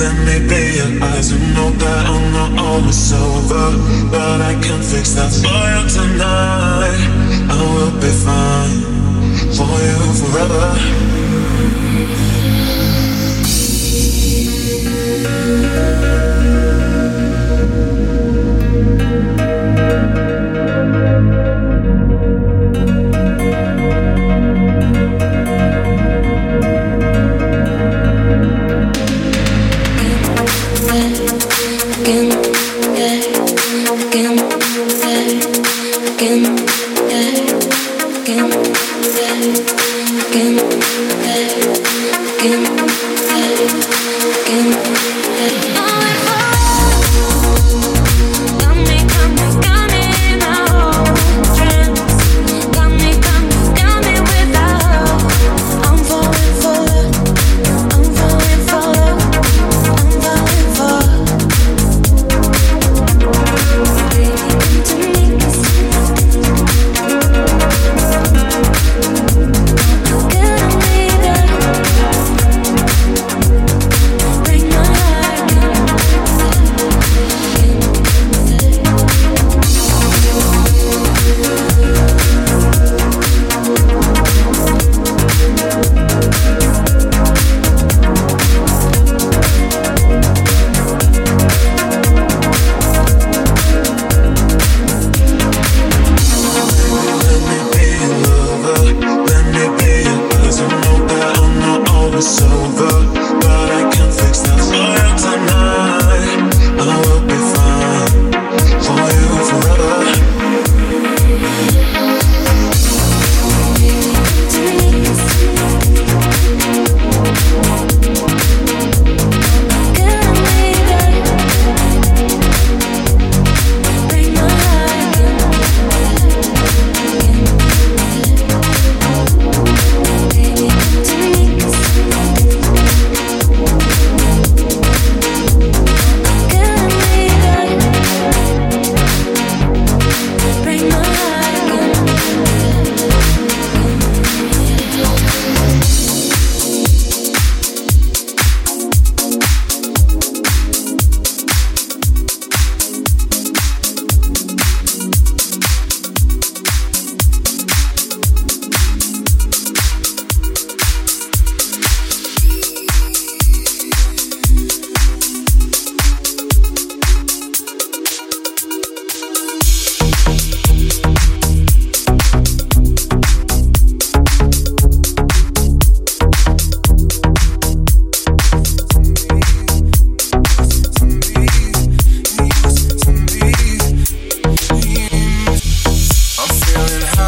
Let me be your eyes. And know that I'm not always sober But I can fix that for you tonight. I will be fine for you forever.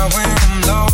when I'm low.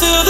to the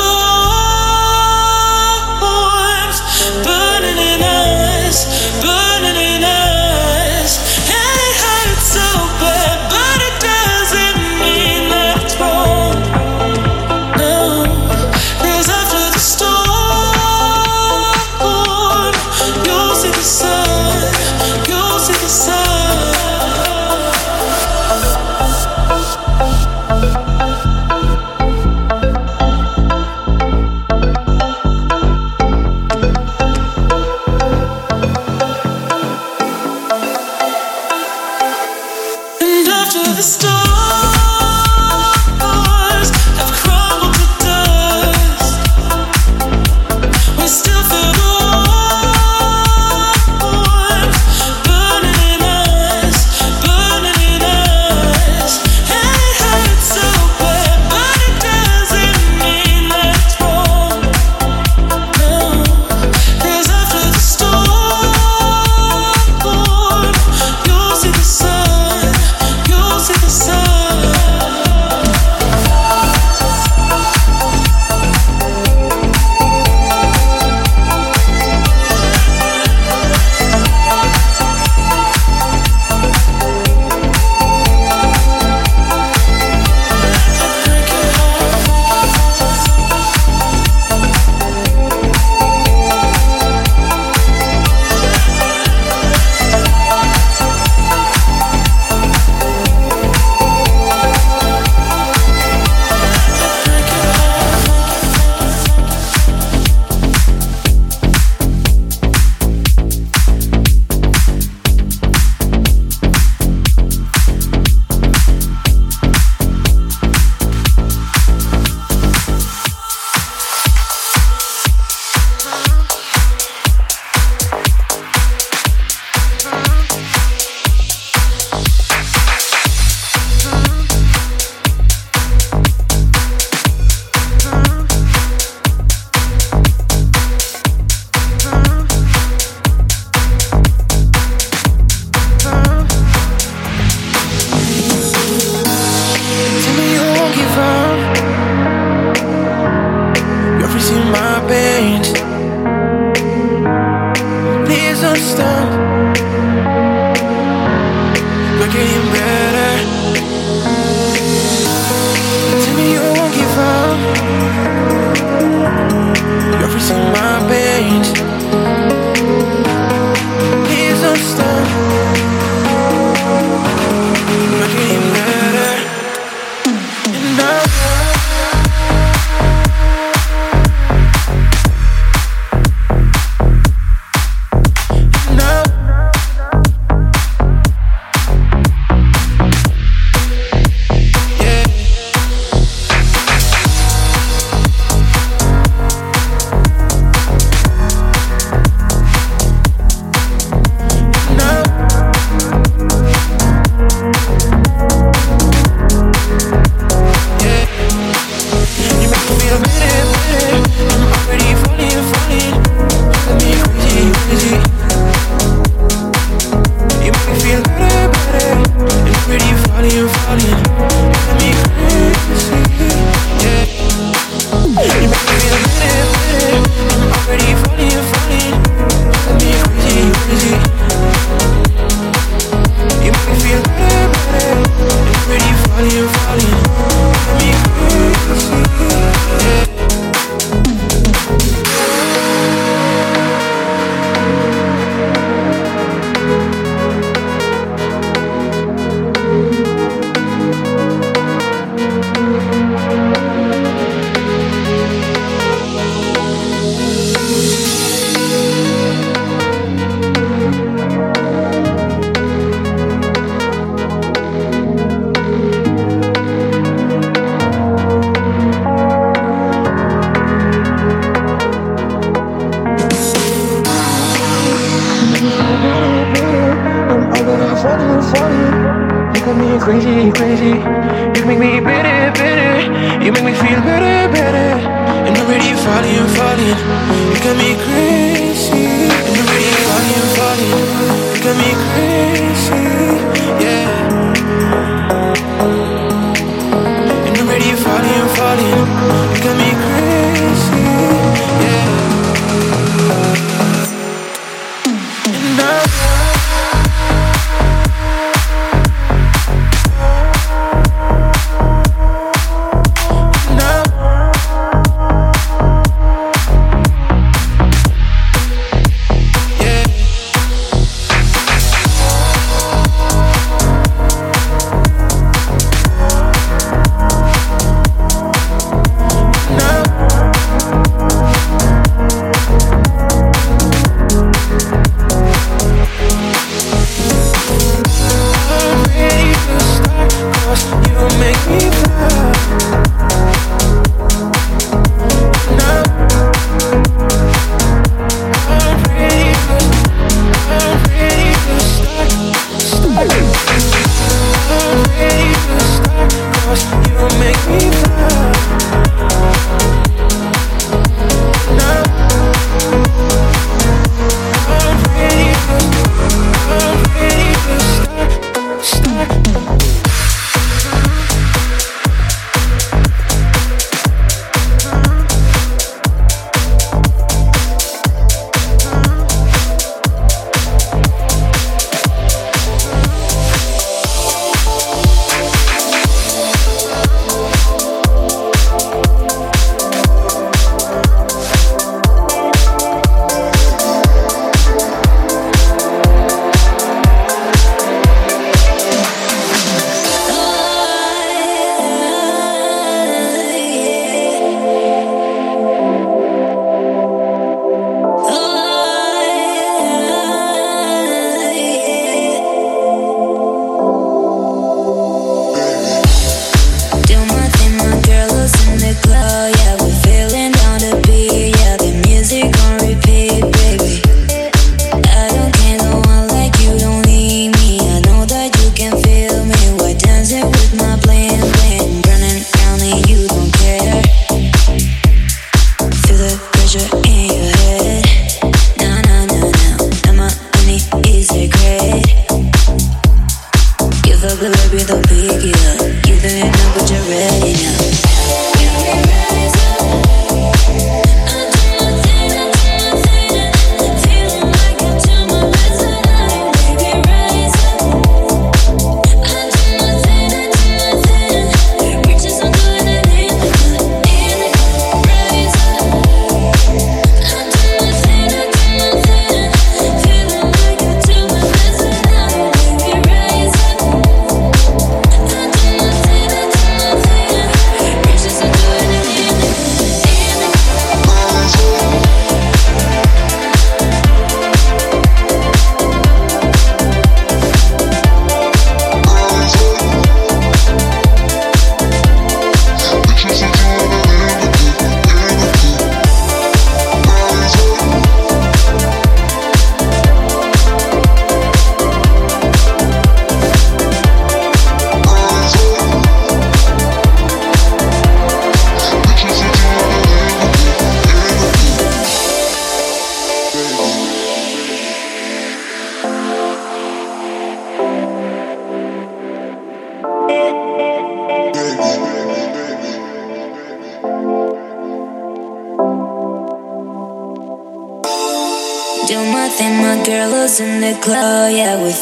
got me crazy.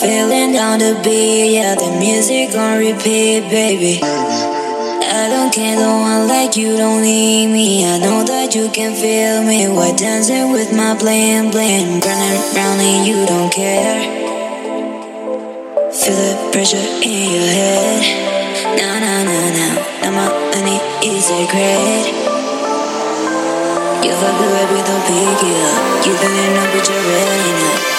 Feeling down the beat, yeah, the music on repeat, baby. I don't care, the one like you don't need me. I know that you can feel me. We're dancing with my bling bling, running round and you don't care. Feel the pressure in your head. Nah, nah, nah, nah. Now my money is a great. You fuck the web with no pick it up. You don't know, but you're ready now.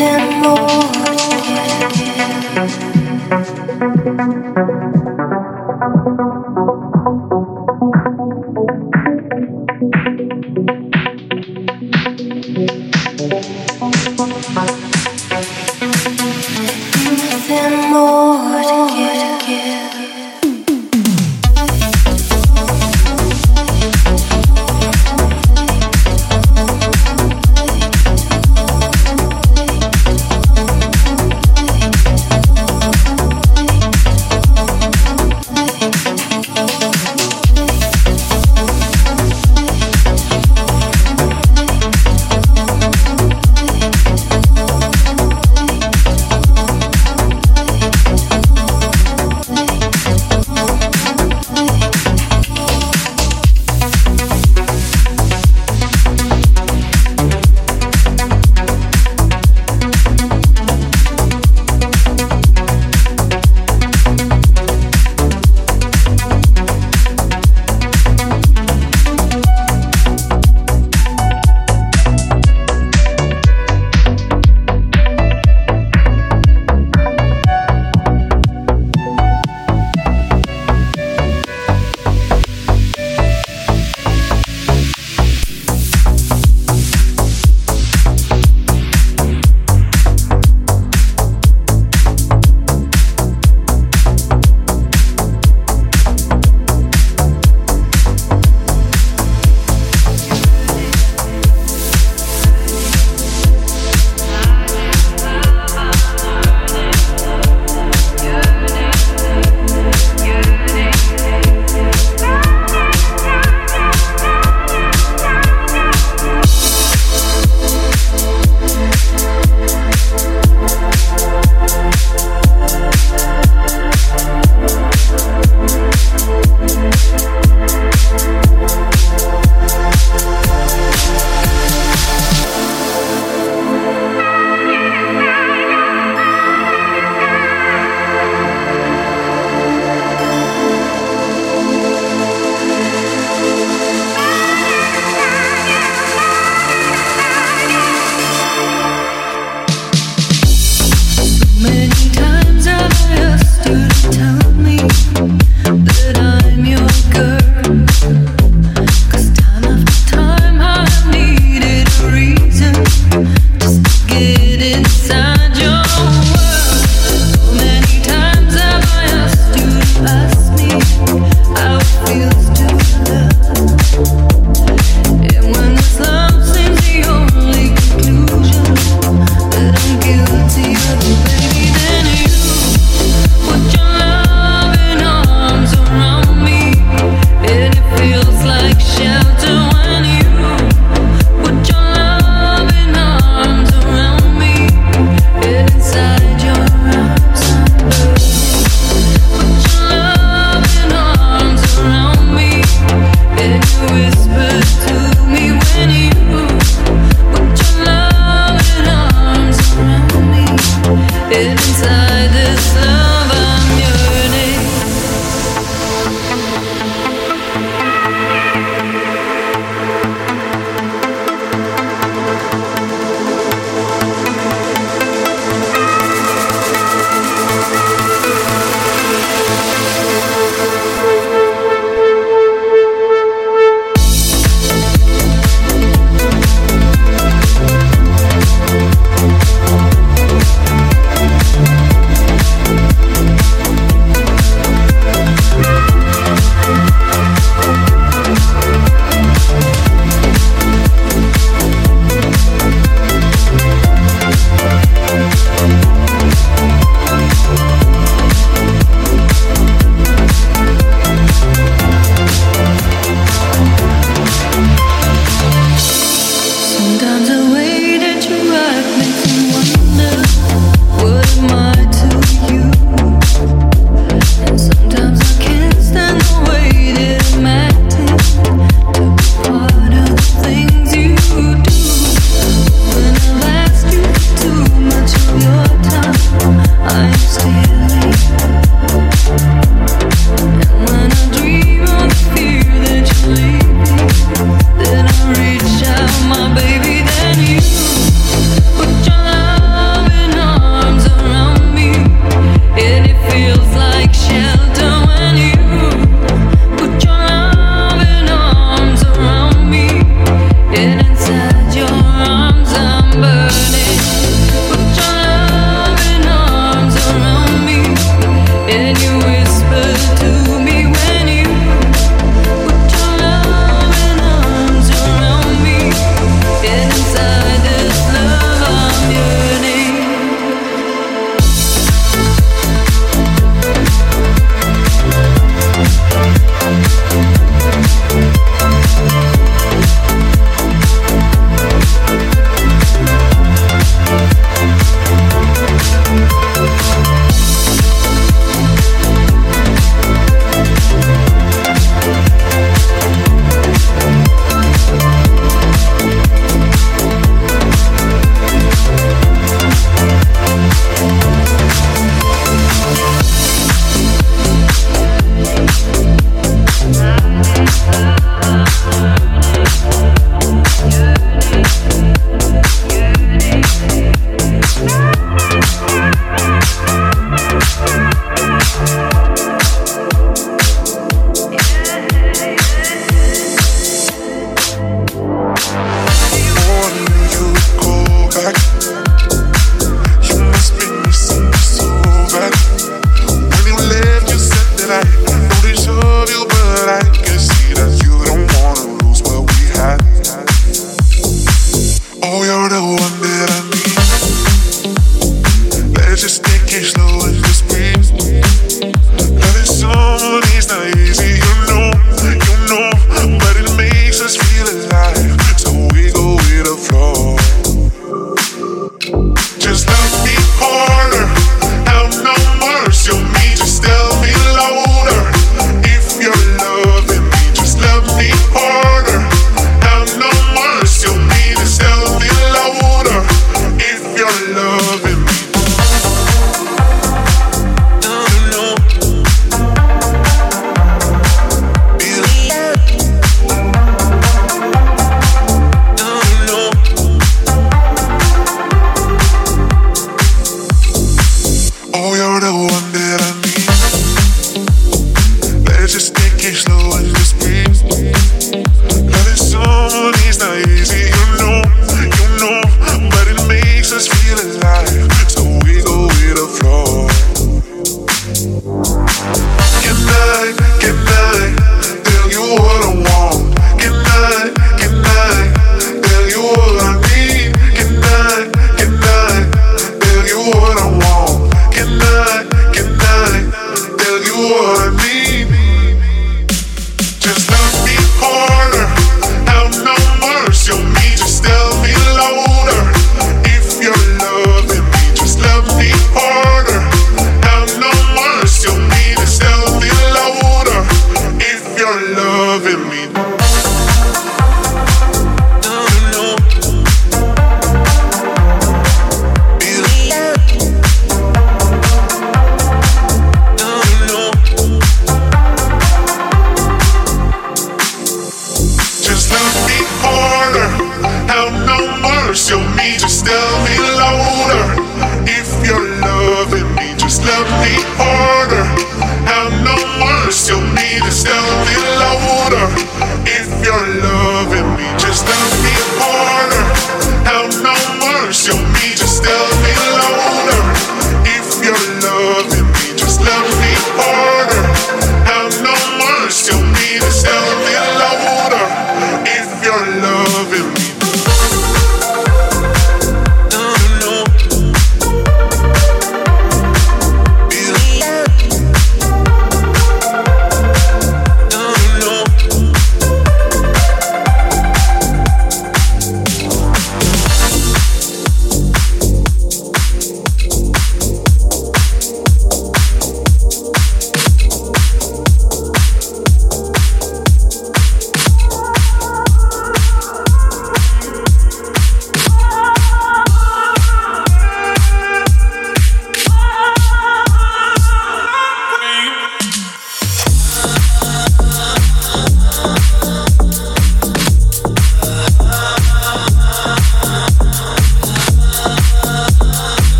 and more.